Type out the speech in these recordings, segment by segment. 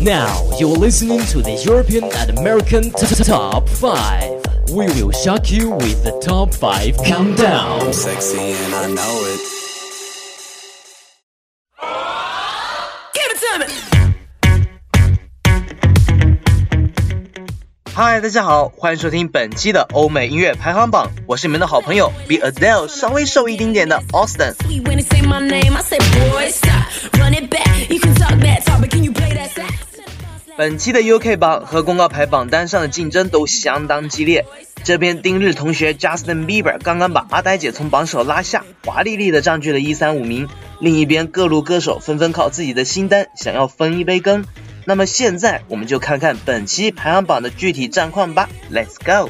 Now you're listening to the European and American t- t- Top 5. We will shock you with the Top 5 Countdown. Sexy and I know it. Give it to me. 嗨，大家好，欢迎收听本期的欧美音乐排行榜，我是你们的好朋友比 Adele 稍微瘦一丁点的 Austin。 本期的 UK 榜和公告牌榜单上的竞争都相当激烈。这边丁日同学 Justin Bieber 刚刚把阿呆姐从榜首拉下，华丽丽的占据了一三五名。另一边各路歌手纷纷靠自己的新单想要分一杯羹。那么现在我们就看看本期排行榜的具体战况吧。Let's go！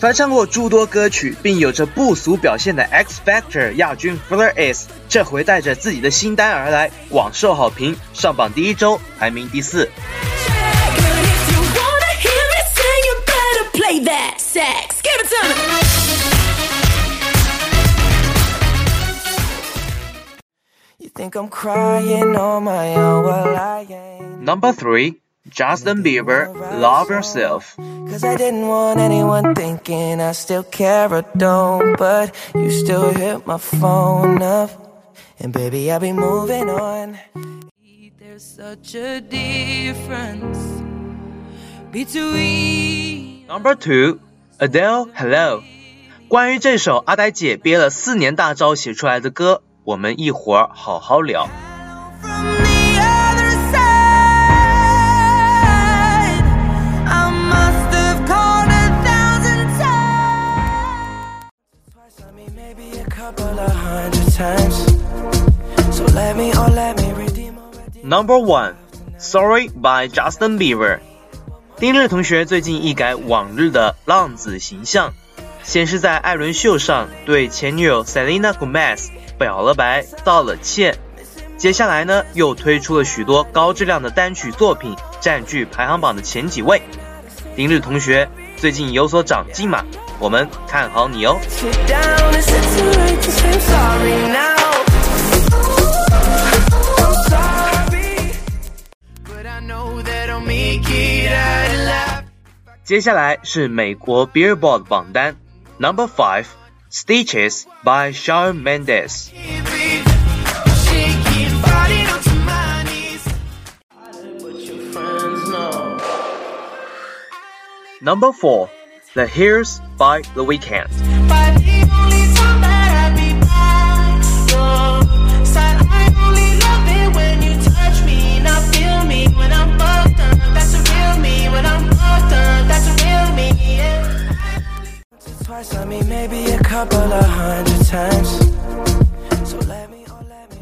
翻唱过诸多歌曲，并有着不俗表现的 X Factor 亚军 FLURIS，这回带着自己的新单而来，广受好评，上榜第一周，排名第四。number three。Justin Bieber Love Yourself。 Cause I didn't want anyone thinking I still care or don't. But you still hit my phone up. And baby, I'll be moving on. There's such a difference between. Number two, Adele Hello。关于这首阿呆姐憋了四年大招写出来的歌，我们一会儿好好聊。 Number one, Sorry by Justin Bieber。丁日同学最近一改往日的浪子形象，先是在艾伦秀上对前女友 Selena Gomez 表了白，道了歉。接下来呢，又推出了许多高质量的单曲作品，占据排行榜的前几位。丁日同学最近有所长进嘛？我们看好你哦。接下来是美国 Billboard 榜单，Number Five Stitches by Shawn Mendes。 Shaking body down to my knees. But your friends know. Number four, The Hills by The Weeknd。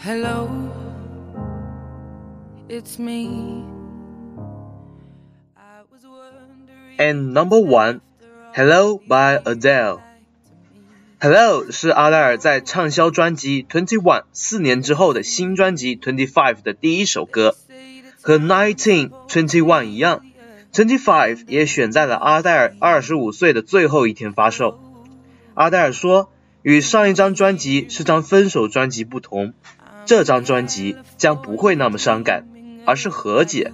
Hello, it's me. And number one, Hello by Adele. Hello 是阿黛尔在畅销专辑 Twenty One 四年之后的新专辑 Twenty Five 的第一首歌，和 Nineteen Twenty One 一样，Twenty Five 也选在了阿黛尔二十五岁的最后一天发售。阿黛尔说，与上一张专辑是张分手专辑不同，这张专辑将不会那么伤感，而是和解，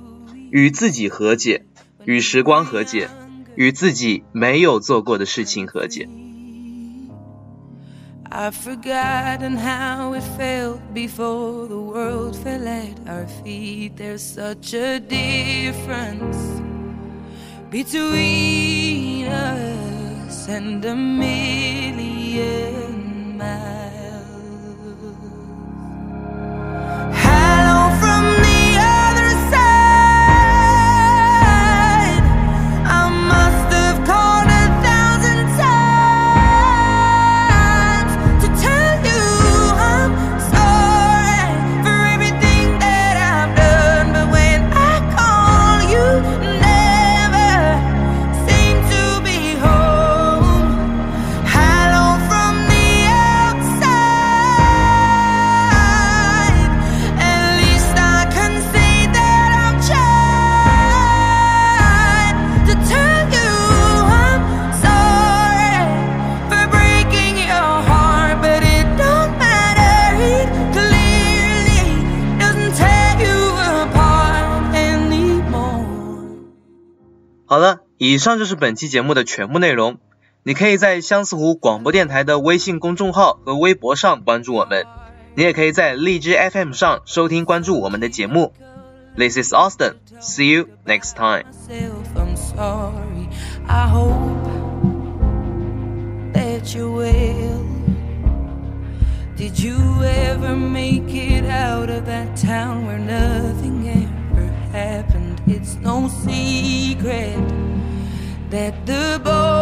与自己和解，与时光和解，与自己没有做过的事情和解。I've forgotten how it felt before the world fell at our feet. There's such a difference between us and a million miles. 好了，以上就是本期节目的全部内容。你可以在相思湖广播电台的微信公众号和微博上关注我们，你也可以在荔枝 FM 上收听关注我们的节目。This is Austin. See you next time. i hope that you well. Did you ever make it out of that town where nothing ever happened? It's no secret that the both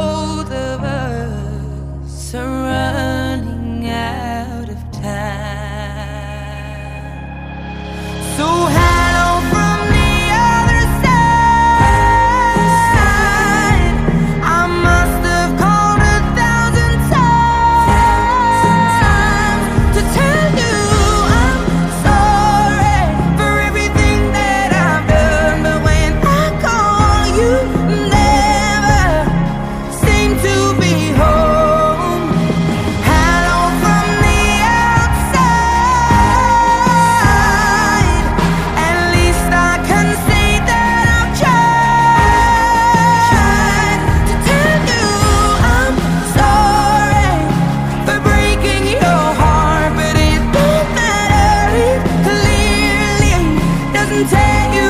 take you